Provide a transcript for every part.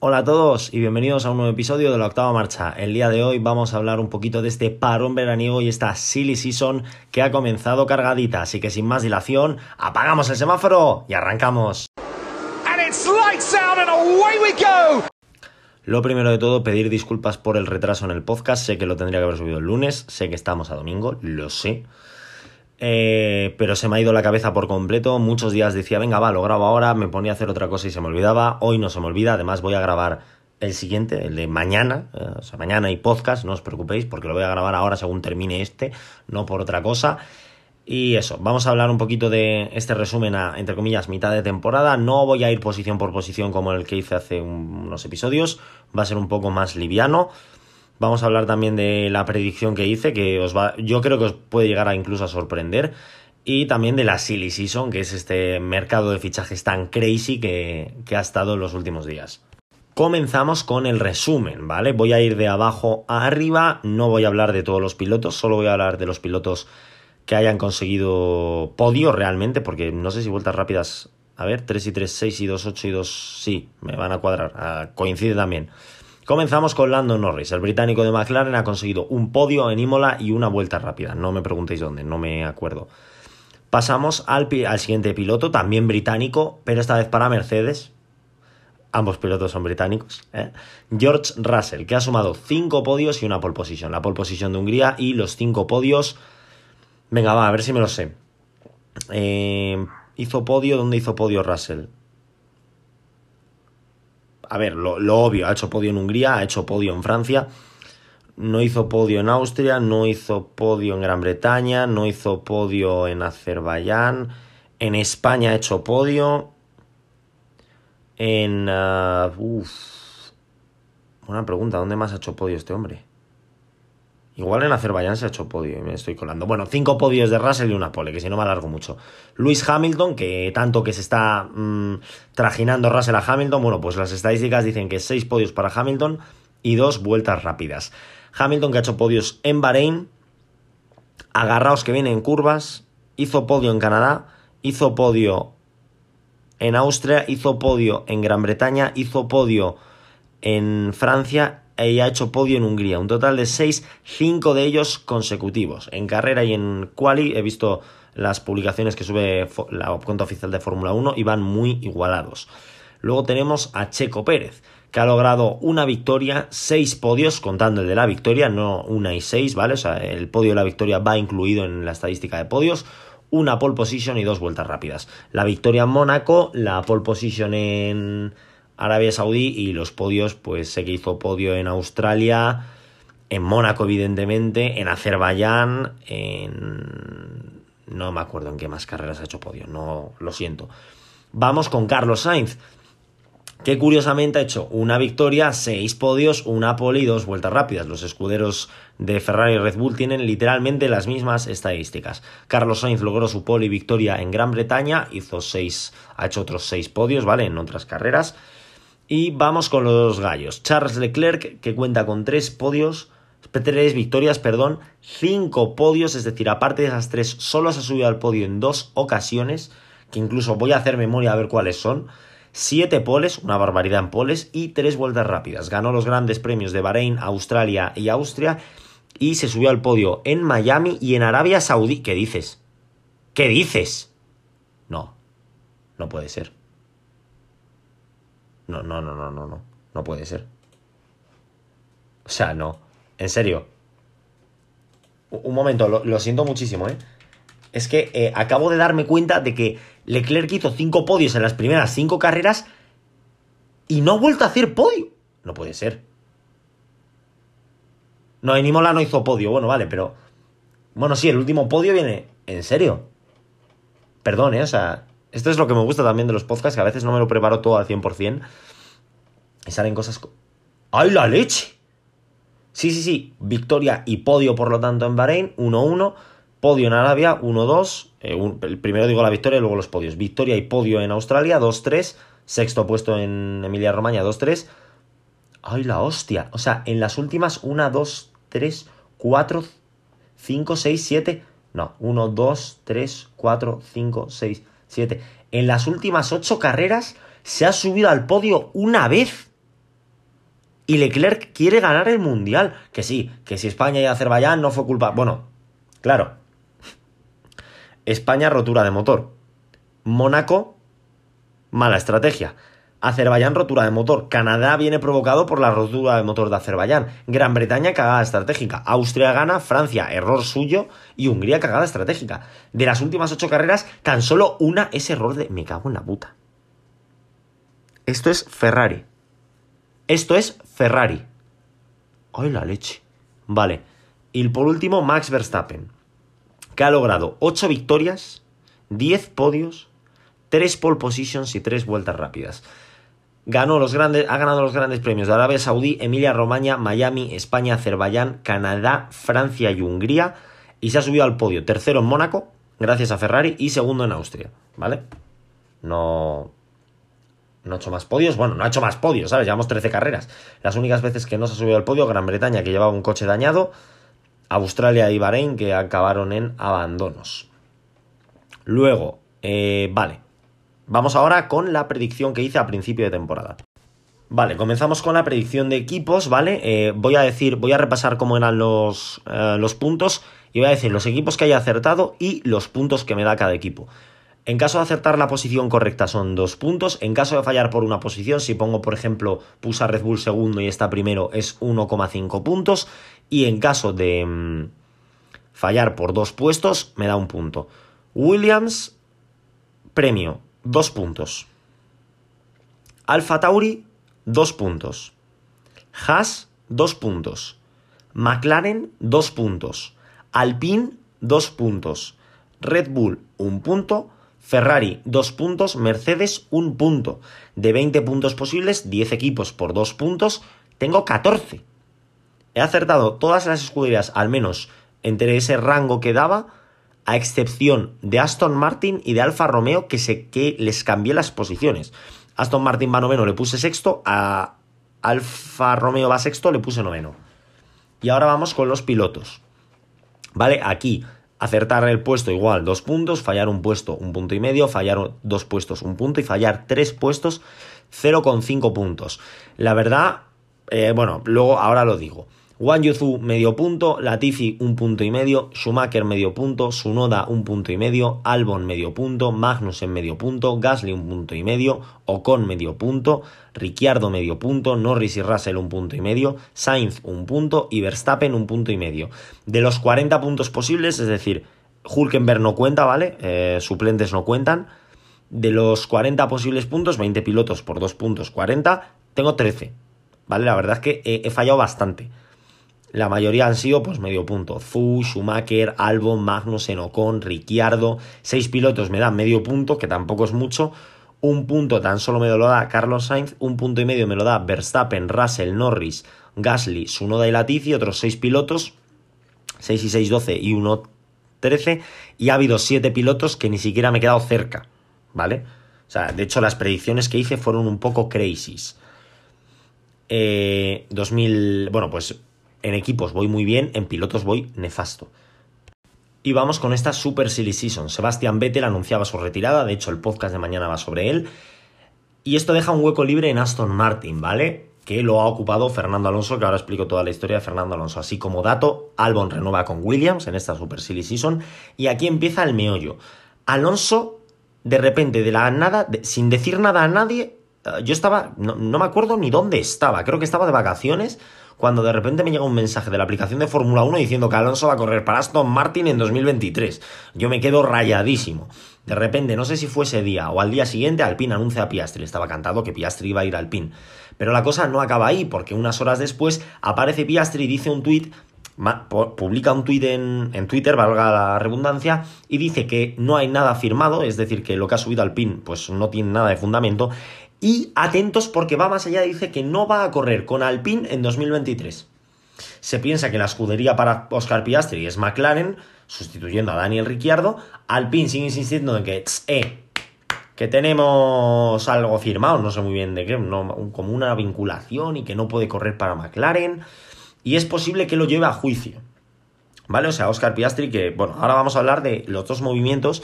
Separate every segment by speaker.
Speaker 1: Hola a todos y bienvenidos a un nuevo episodio de la octava marcha. El día de hoy vamos a hablar un poquito de este parón veraniego y esta silly season que ha comenzado cargadita. Así que sin más dilación, apagamos el semáforo y arrancamos. Lo primero de todo, pedir disculpas por el retraso en el podcast. Sé que lo tendría que haber subido el lunes, sé que estamos a domingo, lo sé. Eh, pero se me ha ido la cabeza por completo. Muchos días decía, venga, va, lo grabo ahora, me ponía a hacer otra cosa y se me olvidaba. Hoy no se me olvida, además voy a grabar el siguiente, el de mañana. Eh, o sea, mañana hay podcast, no os preocupéis, porque lo voy a grabar ahora según termine este, no por otra cosa. Y eso, vamos a hablar un poquito de este resumen a, entre comillas, mitad de temporada. No voy a ir posición por posición como el que hice hace unos episodios, va a ser un poco más liviano. Vamos a hablar también de la predicción que hice, que os va, yo creo que os puede llegar a incluso a sorprender. Y también de la Silly Season, que es este mercado de fichajes tan crazy que, que ha estado en los últimos días. Comenzamos con el resumen, ¿vale? Voy a ir de abajo a arriba, no voy a hablar de todos los pilotos, solo voy a hablar de los pilotos que hayan conseguido podio realmente, porque no sé si vueltas rápidas, a ver, 3 y 3, 6 y 2, 8 y 2, sí, me van a cuadrar, ah, coincide también. Comenzamos con Lando Norris. El británico de McLaren ha conseguido un podio en Imola y una vuelta rápida. No me preguntéis dónde, no me acuerdo. Pasamos al, siguiente piloto, también británico, pero esta vez para Mercedes. Ambos pilotos son británicos. ¿eh? George Russell, que ha sumado 5 podios y una pole position. La pole position de Hungría y los 5 podios. Venga, va, a ver si me lo sé. Eh, hizo podio, ¿dónde hizo podio Russell? A ver, lo, obvio, ha hecho podio en Hungría, ha hecho podio en Francia, no hizo podio en Austria, no hizo podio en Gran Bretaña, no hizo podio en Azerbaiyán, en España ha hecho podio, en... Uh, una pregunta, ¿dónde más ha hecho podio este hombre? Igual en Azerbaiyán se ha hecho podio y me estoy colando. Bueno, cinco podios de Russell y una pole, que si no me alargo mucho. Luis Hamilton, que tanto que se está mm, trajinando Russell a Hamilton, bueno, pues las estadísticas dicen que seis podios para Hamilton y dos vueltas rápidas. Hamilton que ha hecho podios en Bahrein, agarraos que viene en curvas, hizo podio en Canadá, hizo podio en Austria, hizo podio en Gran Bretaña, hizo podio en Francia y ha hecho podio en Hungría. Un total de 6, 5 de ellos consecutivos. En carrera y en quali he visto las publicaciones que sube la cuenta oficial de Fórmula 1 y van muy igualados. Luego tenemos a Checo Pérez, que ha logrado una victoria, 6 podios, contando el de la victoria, no una y 6, ¿vale? O sea, el podio de la victoria va incluido en la estadística de podios. Una pole position y dos vueltas rápidas. La victoria en Mónaco, la pole position en Arabia Saudí y los podios, pues sé que hizo podio en Australia, en Mónaco evidentemente, en Azerbaiyán, en... no me acuerdo en qué más carreras ha hecho podio, no lo siento. Vamos con Carlos Sainz, que curiosamente ha hecho una victoria, seis podios, una pole y dos vueltas rápidas. Los escuderos de Ferrari y Red Bull tienen literalmente las mismas estadísticas. Carlos Sainz logró su pole y victoria en Gran Bretaña, hizo seis, ha hecho otros seis podios, ¿vale? En otras carreras. Y vamos con los gallos. Charles Leclerc, que cuenta con tres podios, tres victorias, perdón, cinco podios, es decir, aparte de esas tres, solo se ha subido al podio en dos ocasiones, que incluso voy a hacer memoria a ver cuáles son. Siete poles, una barbaridad en poles, y tres vueltas rápidas. Ganó los grandes premios de Bahrein, Australia y Austria, y se subió al podio en Miami y en Arabia Saudí. ¿Qué dices? ¿Qué dices? No, no puede ser. No, no, no, no, no, no. No puede ser. O sea, no. En serio. Un momento, lo, siento muchísimo, ¿eh? Es que eh, acabo de darme cuenta de que Leclerc hizo cinco podios en las primeras cinco carreras y no ha vuelto a hacer podio. No puede ser. No, en Imola no hizo podio. Bueno, vale, pero. Bueno, sí, el último podio viene. ¿En serio? Perdón, ¿eh? O sea, esto es lo que me gusta también de los podcasts, que a veces no me lo preparo todo al 100%. Y salen cosas... ¡Ay, la leche! Sí, sí, sí. Victoria y podio, por lo tanto, en Bahrein, 1-1. Podio en Arabia, 1-2. Eh, primero digo la victoria y luego los podios. Victoria y podio en Australia, 2-3. Sexto puesto en Emilia-Romagna, 2-3. ¡Ay, la hostia! O sea, en las últimas, 1, 2, 3, 4, 5, 6, 7... No, 1, 2, 3, 4, 5, 6, 7. En las últimas 8 carreras se ha subido al podio una vez. Y Leclerc quiere ganar el Mundial. Que sí, que si España y Azerbaiyán no fue culpa... Bueno, claro. España rotura de motor. Mónaco, mala estrategia. Azerbaiyán rotura de motor. Canadá viene provocado por la rotura de motor de Azerbaiyán. Gran Bretaña cagada estratégica. Austria gana, Francia error suyo y Hungría cagada estratégica. De las últimas ocho carreras, tan solo una es error de... Me cago en la puta. Esto es Ferrari. Esto es Ferrari. ¡Ay, la leche! Vale. Y por último, Max Verstappen. Que ha logrado ocho victorias, 10 podios, 3 pole positions y 3 vueltas rápidas. Ganó los grandes, ha ganado los grandes premios de Arabia Saudí, Emilia Romagna, Miami, España, Azerbaiyán, Canadá, Francia y Hungría. Y se ha subido al podio. Tercero en Mónaco, gracias a Ferrari, y segundo en Austria. ¿Vale? No. No ha hecho más podios. Bueno, no ha hecho más podios, ¿sabes? Llevamos 13 carreras. Las únicas veces que no se ha subido al podio, Gran Bretaña, que llevaba un coche dañado. Australia y Bahrein, que acabaron en abandonos. Luego, eh, vale. Vamos ahora con la predicción que hice a principio de temporada. Vale, comenzamos con la predicción de equipos, ¿vale? Eh, voy a decir, voy a repasar cómo eran los, eh, los puntos y voy a decir los equipos que haya acertado y los puntos que me da cada equipo. En caso de acertar la posición correcta son dos puntos. En caso de fallar por una posición, si pongo, por ejemplo, puse a Red Bull segundo y está primero, es 1,5 puntos. Y en caso de mm, fallar por dos puestos, me da un punto. Williams, premio dos puntos. Alfa Tauri, dos puntos. Haas, dos puntos. McLaren, dos puntos. Alpine, dos puntos. Red Bull, un punto. Ferrari, dos puntos. Mercedes, un punto. De 20 puntos posibles, 10 equipos por dos puntos. Tengo 14. He acertado todas las escuderías, al menos entre ese rango que daba a excepción de Aston Martin y de Alfa Romeo, que, sé que les cambié las posiciones. Aston Martin va noveno, le puse sexto, a Alfa Romeo va sexto, le puse noveno. Y ahora vamos con los pilotos. ¿Vale? Aquí, acertar el puesto igual, dos puntos, fallar un puesto, un punto y medio, fallar dos puestos, un punto, y fallar tres puestos, 0,5 puntos. La verdad, eh, bueno, luego ahora lo digo. Wang Yuzu medio punto, Latifi un punto y medio, Schumacher medio punto, Sunoda un punto y medio, Albon medio punto, Magnussen medio punto, Gasly un punto y medio, Ocon medio punto, Ricciardo medio punto, Norris y Russell un punto y medio, Sainz un punto y Verstappen un punto y medio. De los 40 puntos posibles, es decir, Hulkenberg no cuenta, ¿vale? Eh, suplentes no cuentan. De los 40 posibles puntos, 20 pilotos por 2 puntos, 40, tengo 13. ¿Vale? La verdad es que he fallado bastante. La mayoría han sido pues medio punto. Fu, Schumacher, Albon, Magnussen, Ocon, Ricciardo. Seis pilotos me dan medio punto, que tampoco es mucho. Un punto tan solo me lo da Carlos Sainz. Un punto y medio me lo da Verstappen, Russell, Norris, Gasly, Sunoda y Latifi. Otros seis pilotos. 6 y 6, 12 y 1, 13. Y ha habido siete pilotos que ni siquiera me he quedado cerca. ¿Vale? O sea, de hecho las predicciones que hice fueron un poco crazy. Eh, 2000, bueno, pues en equipos voy muy bien, en pilotos voy nefasto. Y vamos con esta Super Silly Season. Sebastián Vettel anunciaba su retirada, de hecho el podcast de mañana va sobre él. Y esto deja un hueco libre en Aston Martin, ¿vale? Que lo ha ocupado Fernando Alonso, que ahora explico toda la historia de Fernando Alonso. Así como dato, Albon renueva con Williams en esta Super Silly Season. Y aquí empieza el meollo. Alonso, de repente, de la nada, sin decir nada a nadie, eh, yo estaba, no me acuerdo ni dónde estaba, creo que estaba de vacaciones cuando de repente me llega un mensaje de la aplicación de Fórmula 1 diciendo que Alonso va a correr para Aston Martin en 2023. Yo me quedo rayadísimo. De repente, no sé si fue ese día o al día siguiente, Alpine anuncia a Piastri. Estaba cantado que Piastri iba a ir a Alpine. Pero la cosa no acaba ahí, porque unas horas después aparece Piastri y dice un tuit publica un tuit en, en, Twitter, valga la redundancia, y dice que no hay nada firmado, es decir, que lo que ha subido Alpine pues no tiene nada de fundamento, y atentos porque va más allá, dice que no va a correr con Alpine en 2023. Se piensa que la escudería para Oscar Piastri es McLaren, sustituyendo a Daniel Ricciardo. Alpine sigue insistiendo en que, eh, que tenemos algo firmado, no sé muy bien de qué, como una vinculación y que no puede correr para McLaren. Y es posible que lo lleve a juicio. ¿Vale? O sea, Oscar Piastri, que, bueno, ahora vamos a hablar de los dos movimientos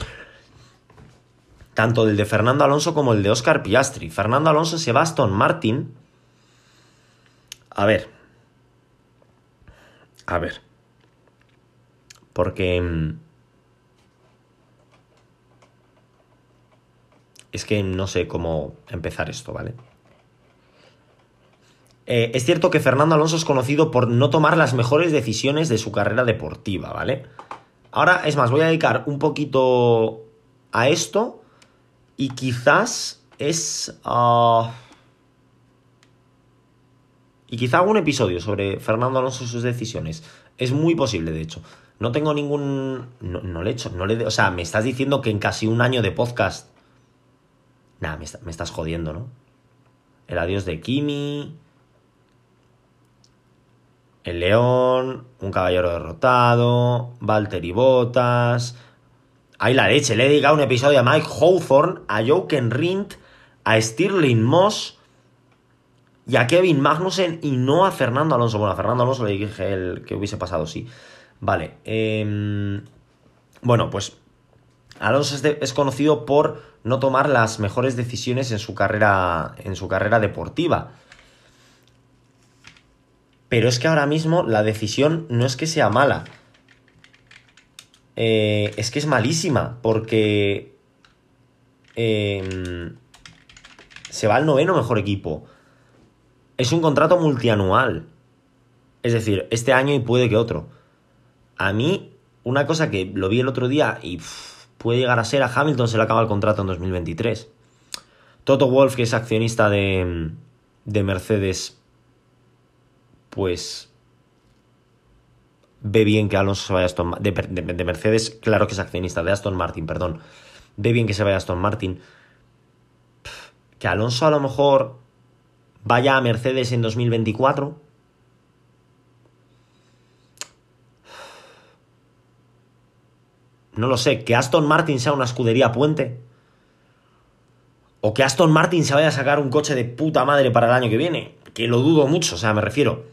Speaker 1: tanto del de Fernando Alonso como el de Oscar Piastri. Fernando Alonso se va a Aston Martin A ver. A ver. Porque... mm, Es que no sé cómo empezar esto, ¿vale? Eh, es cierto que Fernando Alonso es conocido por no tomar las mejores decisiones de su carrera deportiva, ¿vale? Ahora, es más, voy a dedicar un poquito a esto y quizás es... ah, y quizá hago un episodio sobre Fernando Alonso y sus decisiones. Es muy posible, de hecho. No tengo ningún... No, no le he hecho... No le O sea, me estás diciendo que en casi un año de podcast... Nah, me, está- me estás jodiendo, ¿no? El adiós de Kimi... El León, un caballero derrotado, Valtteri Bottas. Ahí la leche, le he dedicado un episodio a Mike Hawthorne, a Jochen Rindt, a Stirling Moss y a Kevin Magnussen y no a Fernando Alonso. Bueno, a Fernando Alonso le dije que hubiese pasado, sí. Vale. em, bueno, pues Alonso es, es conocido por no tomar las mejores decisiones en su carrera, en su carrera deportiva. Pero es que ahora mismo la decisión no es que sea mala. Eh, es que es malísima. Porque. em, se va al noveno mejor equipo. Es un contrato multianual. Es decir, este año y puede que otro. A mí, una cosa que lo vi el otro día y puede llegar a ser a Hamilton se le acaba el contrato en 2023. Toto Wolf, que es accionista de, de Mercedes, pues ve bien que Alonso se vaya a Aston Ma- de, de- de Mercedes, claro que es accionista de Aston Martin, perdón. Ve bien que se vaya a Aston Martin. Que Alonso a lo mejor vaya a Mercedes en 2024. No lo sé, que Aston Martin sea una escudería puente. O que Aston Martin se vaya a sacar un coche de puta madre para el año que viene. Que lo dudo mucho, o sea, me refiero.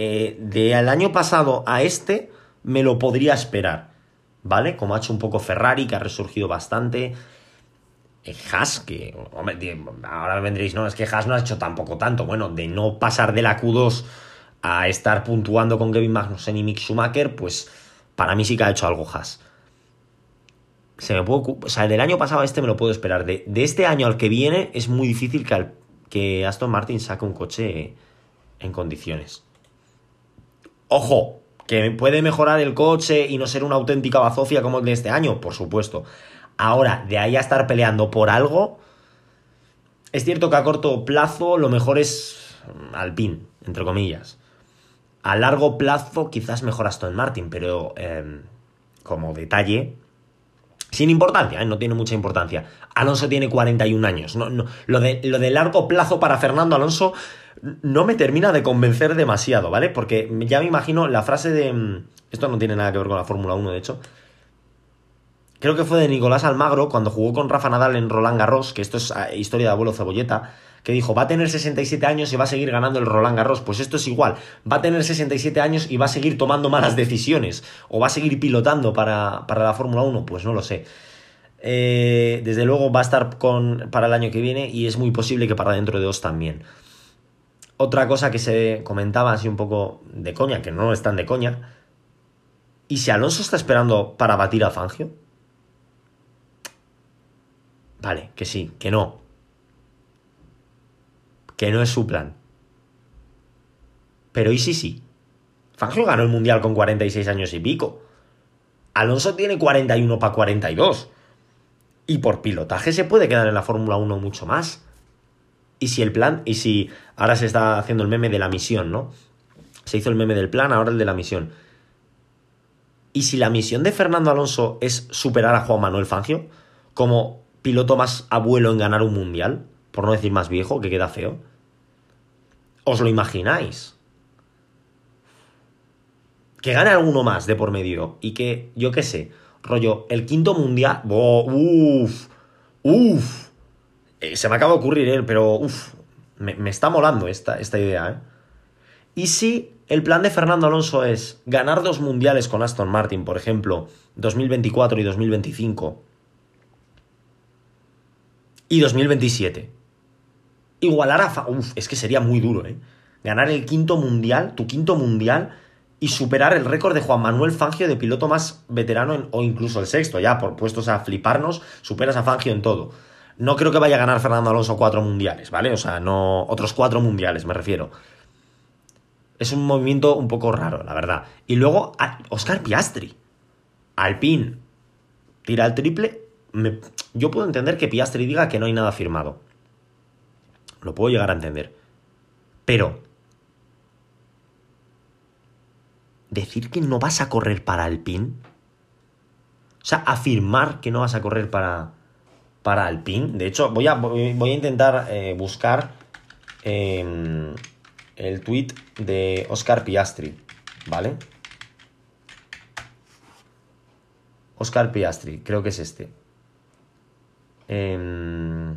Speaker 1: Eh, de al año pasado a este, me lo podría esperar. ¿Vale? Como ha hecho un poco Ferrari, que ha resurgido bastante. Eh, Haas, que. Hombre, ahora vendréis, no, es que Haas no ha hecho tampoco tanto. Bueno, de no pasar de la Q2 a estar puntuando con Kevin Magnussen y Mick Schumacher, pues para mí sí que ha hecho algo Haas se me puede, o sea, del año pasado a este me lo puedo esperar. De, de este año al que viene es muy difícil que, al- que Aston Martin saque un coche en condiciones. Ojo, que puede mejorar el coche y no ser una auténtica bazofia como el de este año, por supuesto. Ahora, de ahí a estar peleando por algo, es cierto que a corto plazo lo mejor es Alpine, entre comillas. A largo plazo quizás mejor Aston Martin, pero em, como detalle, sin importancia, ¿eh? no tiene mucha importancia. Alonso tiene 41 años. Lo, de, lo de largo plazo para Fernando Alonso no me termina de convencer demasiado, ¿vale? Porque ya me imagino la frase de... mm, Esto no tiene nada que ver con la Fórmula 1, de hecho. Creo que fue de Nicolás Almagro cuando jugó con Rafa Nadal en Roland Garros, que esto es ah, historia de abuelo cebolleta, que dijo, va a tener 67 años y va a seguir ganando el Roland Garros. Pues esto es igual, va a tener 67 años y va a seguir tomando malas decisiones, o va a seguir pilotando para, para la Fórmula 1, pues no lo sé. Eh, desde luego va a estar con, para el año que viene y es muy posible que para dentro de dos también. Otra cosa que se comentaba así un poco de coña, que no es tan de coña, ¿y si Alonso está esperando para batir a Fangio? Vale, que sí, que no. Que no es su plan. Pero ¿y sí sí? Fangio ganó el Mundial con 46 años y pico. Alonso tiene 41 para 42. Y por pilotaje se puede quedar en la Fórmula 1 mucho más. Y si el plan, y si ahora se está haciendo el meme de la misión, ¿no? Se hizo el meme del plan, ahora el de la misión. Y si la misión de Fernando Alonso es superar a Juan Manuel Fangio como piloto más abuelo en ganar un mundial, por no decir más viejo, que queda feo. ¿Os lo imagináis? Que gane alguno más de por medio y que, yo qué sé, rollo, el quinto mundial. ¡Bo! ¡Uf! Eh, se me acaba de ocurrir, ¿eh? pero uf, me, me está molando esta, esta idea. ¿eh? ¿Y si el plan de Fernando Alonso es ganar dos mundiales con Aston Martin, por ejemplo, 2024 y 2025? Y 2027. Igualar a... Fa- Uf, es que sería muy duro, ¿eh? ganar el quinto mundial, tu quinto mundial, y superar el récord de Juan Manuel Fangio de piloto más veterano o incluso el sexto, ya por puestos a fliparnos, superas a Fangio en todo. No creo que vaya a ganar Fernando Alonso cuatro mundiales, ¿vale? O sea, no. Otros cuatro mundiales, me refiero. Es un movimiento un poco raro, la verdad. Y luego, Oscar Piastri. Alpine tira el triple. yo puedo entender que Piastri diga que no hay nada firmado. Lo puedo llegar a entender. Pero. Decir que no vas a correr para Alpine. O sea, afirmar que no vas a correr para para Alpine. De hecho, voy a, voy a intentar eh, buscar em, el tweet de Oscar Piastri, ¿vale? Oscar Piastri, creo que es este. Eh,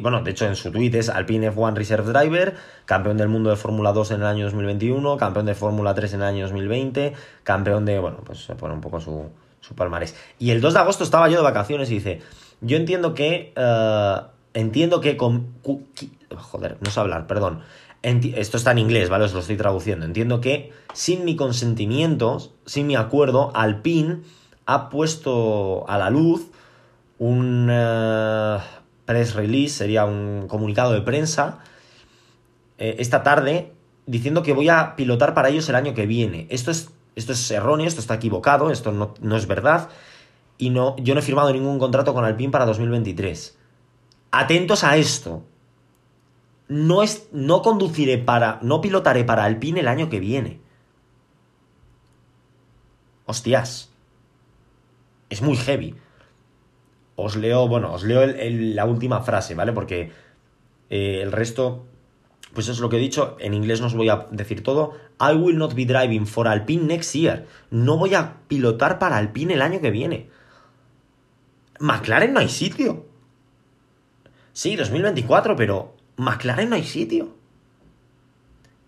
Speaker 1: bueno, de hecho en su tweet es Alpine F1 Reserve Driver, campeón del mundo de Fórmula 2 en el año 2021, campeón de Fórmula 3 en el año 2020, campeón de, bueno, pues se pone un poco su, su. Y el 2 de agosto estaba yo de vacaciones y dice, yo entiendo que... Eh, entiendo que con... Joder, no sé hablar, perdón. esto está en inglés, ¿vale? Os lo estoy traduciendo. Entiendo que sin mi consentimiento, sin mi acuerdo, Alpine ha puesto a la luz un eh, press release, sería un comunicado de prensa, eh, esta tarde, diciendo que voy a pilotar para ellos el año que viene. Esto es esto es erróneo, esto está equivocado, esto no, es verdad. Y no, yo no he firmado ningún contrato con Alpine para 2023. Atentos a esto. No, es, no conduciré para. No pilotaré para Alpine el año que viene. Hostias. Es muy heavy. Os leo, bueno, os leo la última frase, ¿vale? Porque eh, el resto pues es lo que he dicho, en inglés no os voy a decir todo. I will not be driving for Alpine next year. No voy a pilotar para Alpine el año que viene. McLaren no hay sitio. Sí, 2024, pero McLaren no hay sitio.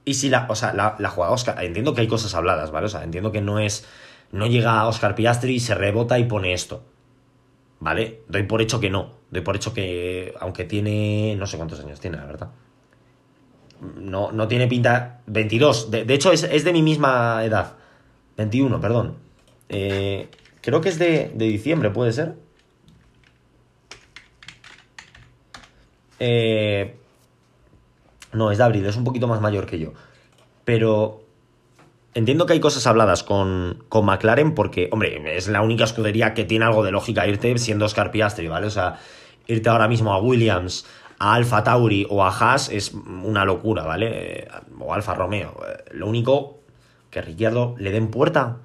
Speaker 1: Y si la, o sea, la, la jugada Oscar, entiendo que hay cosas habladas, ¿vale? O sea, entiendo que no es, no llega a Oscar Piastri y se rebota y pone esto. ¿Vale? Doy por hecho que no. Doy por hecho que, aunque tiene, no sé cuántos años tiene, la verdad no, no tiene pinta. 22. De, hecho, es, de mi misma edad. 21, perdón. Eh, creo que es de, diciembre, ¿puede ser? Eh, no, es de abril, es un poquito más mayor que yo. Pero entiendo que hay cosas habladas con, con, McLaren porque, hombre, es la única escudería que tiene algo de lógica irte siendo Oscar Piastri, ¿vale? O sea, irte ahora mismo a Williams, a Alfa Tauri o a Haas es una locura, ¿vale? O Alfa Romeo. Lo único que Ricciardo le den puerta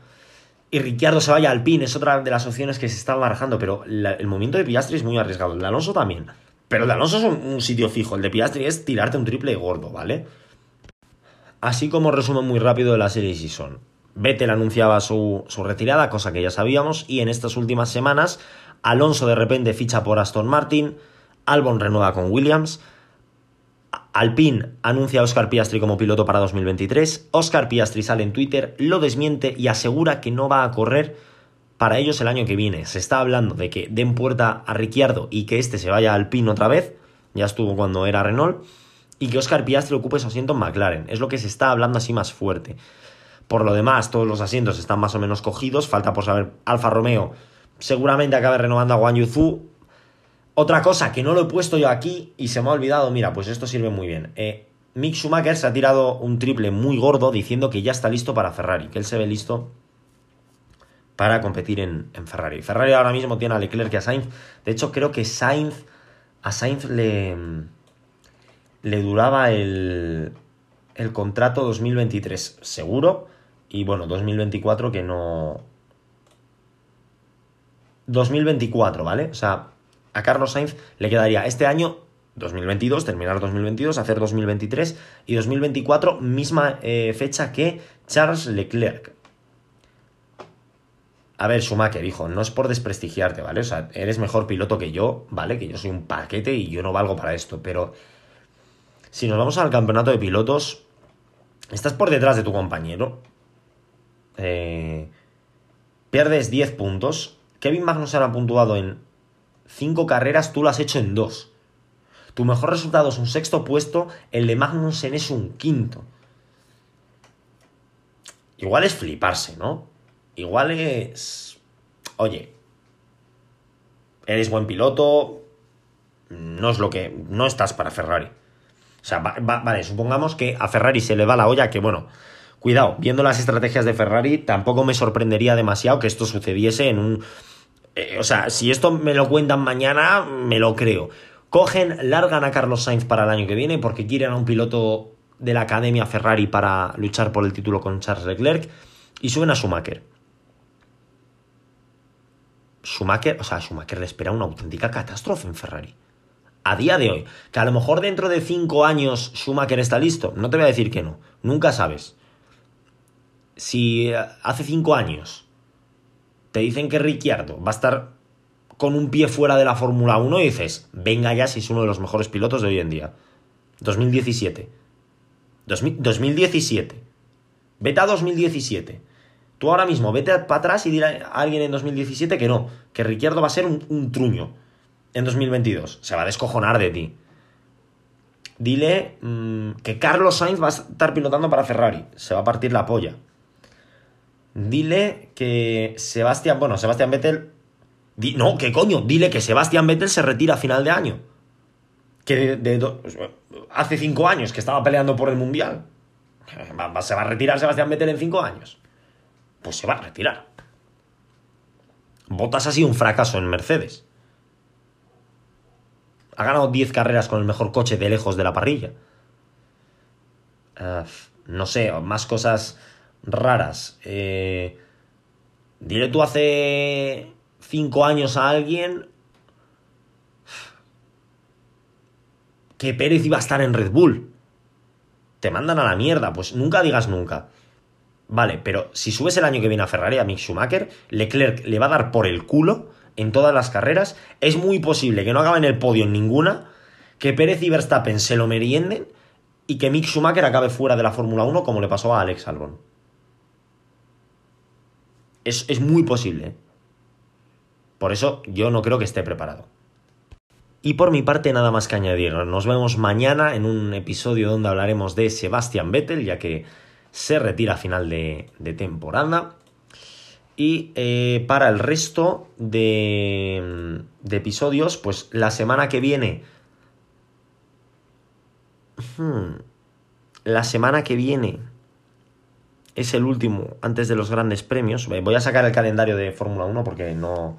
Speaker 1: y Ricciardo se vaya al PIN es otra de las opciones que se están barajando, pero el movimiento de Piastri es muy arriesgado. El de Alonso también. Pero el de Alonso es un, sitio fijo. El de Piastri es tirarte un triple gordo, ¿vale? Así como resumen muy rápido de la serie Season. Vettel anunciaba su, su retirada, cosa que ya sabíamos, y en estas últimas semanas Alonso de repente ficha por Aston Martin, Albon renueva con Williams. Alpine anuncia a Oscar Piastri como piloto para 2023. Oscar Piastri sale en Twitter, lo desmiente y asegura que no va a correr para ellos el año que viene. Se está hablando de que den puerta a Ricciardo y que este se vaya a Alpine otra vez. Ya estuvo cuando era Renault. Y que Oscar Piastri ocupe su asiento en McLaren. Es lo que se está hablando así más fuerte. Por lo demás, todos los asientos están más o menos cogidos. Falta por saber Alfa Romeo. Seguramente acabe renovando a Wang Yuzu. Otra cosa que no lo he puesto yo aquí y se me ha olvidado, mira, pues esto sirve muy bien. Eh, Mick Schumacher se ha tirado un triple muy gordo diciendo que ya está listo para Ferrari, que él se ve listo para competir en, Ferrari. Ferrari ahora mismo tiene a Leclerc y a Sainz. De hecho, creo que Sainz, a Sainz le, le duraba el, el contrato 2023 seguro y bueno, 2024 que no... 2024, ¿vale? O sea, a Carlos Sainz le quedaría este año 2022, terminar 2022, hacer 2023 y 2024, misma eh, fecha que Charles Leclerc. A ver, Schumacher, hijo, no es por desprestigiarte, ¿vale? O sea, eres mejor piloto que yo, ¿vale? Que yo soy un paquete y yo no valgo para esto, pero si nos vamos al campeonato de pilotos, estás por detrás de tu compañero, eh, pierdes 10 puntos, Kevin Magnussen ha puntuado en cinco carreras, tú lo has hecho en dos. Tu mejor resultado es un sexto puesto, el de Magnussen es un quinto. Igual es fliparse, ¿no? Igual es... Oye, eres buen piloto, no es lo que... No estás para Ferrari. O sea, vale, supongamos que a Ferrari se le va la olla, que bueno, cuidado, viendo las estrategias de Ferrari, tampoco me sorprendería demasiado que esto sucediese en un... Eh, o sea, si esto me lo cuentan mañana, me lo creo. Cogen, largan a Carlos Sainz para el año que viene porque quieren a un piloto de la academia Ferrari para luchar por el título con Charles Leclerc y suben a Schumacher. Schumacher, o sea, Schumacher le espera una auténtica catástrofe en Ferrari. A día de hoy, que a lo mejor dentro de cinco años Schumacher está listo, no te voy a decir que no, nunca sabes. Si eh, hace cinco años te dicen que Ricciardo va a estar con un pie fuera de la Fórmula 1 y dices, venga ya si es uno de los mejores pilotos de hoy en día. 2017. 2017. Vete a 2017. Tú ahora mismo vete para atrás y dile a alguien en 2017 que no, que Ricciardo va a ser un, truño en 2022. Se va a descojonar de ti. Dile mm, que Carlos Sainz va a estar pilotando para Ferrari. Se va a partir la polla. Dile que Sebastián, bueno, Sebastián Vettel. no, ¿qué coño? Dile que Sebastián Vettel se retira a final de año. Que de, hace cinco años que estaba peleando por el mundial. ¿Se va a retirar Sebastián Vettel en cinco años? Pues se va a retirar. Bottas ha sido un fracaso en Mercedes. Ha ganado 10 carreras con el mejor coche de lejos de la parrilla. Eh, no sé, más cosas raras. Eh, dile tú hace 5 años a alguien que Pérez iba a estar en Red Bull. Te mandan a la mierda, pues nunca digas nunca. Vale, pero si subes el año que viene a Ferrari, a Mick Schumacher, Leclerc le va a dar por el culo en todas las carreras. Es muy posible que no acabe en el podio en ninguna, que Pérez y Verstappen se lo merienden y que Mick Schumacher acabe fuera de la Fórmula 1 como le pasó a Alex Albon. Es, es muy posible. Por eso yo no creo que esté preparado. Y por mi parte nada más que añadir. Nos vemos mañana en un episodio donde hablaremos de Sebastian Vettel, ya que se retira a final de, temporada. Y eh, para el resto de, de, episodios, pues la semana que viene... Hmm, la semana que viene es el último antes de los grandes premios. Voy a sacar el calendario de Fórmula 1 porque no,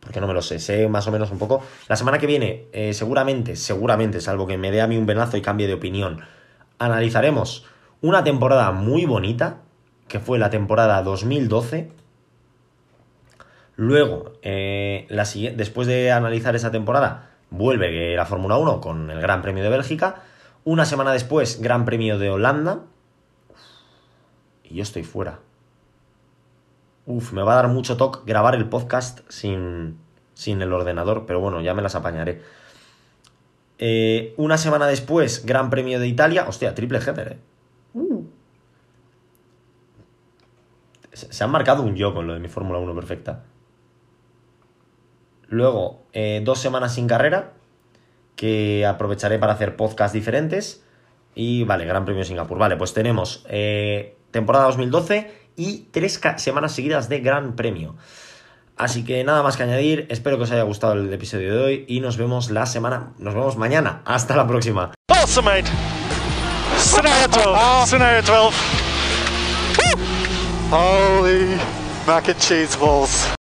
Speaker 1: porque no me lo sé, sé más o menos un poco. La semana que viene, eh, seguramente, seguramente, salvo que me dé a mí un venazo y cambie de opinión, analizaremos una temporada muy bonita, que fue la temporada 2012. Luego, eh, después de analizar esa temporada, vuelve la Fórmula 1 con el Gran Premio de Bélgica. Una semana después, Gran Premio de Holanda. Y yo estoy fuera. Uf, me va a dar mucho toque grabar el podcast sin, sin el ordenador, pero bueno, ya me las apañaré. Eh, una semana después, Gran Premio de Italia. Hostia, triple header, eh. Se han marcado un yo con lo de mi Fórmula 1 perfecta. Luego, eh, dos semanas sin carrera, que aprovecharé para hacer podcasts diferentes. Y vale, Gran Premio de Singapur. Vale, pues tenemos temporada 2012 y tres semanas seguidas de Gran Premio. Así que nada más que añadir, espero que os haya gustado el episodio de hoy y nos vemos la semana, nos vemos mañana. Hasta la próxima. Awesome, Scenario 12. Scenario 12. Holy mac and cheese balls.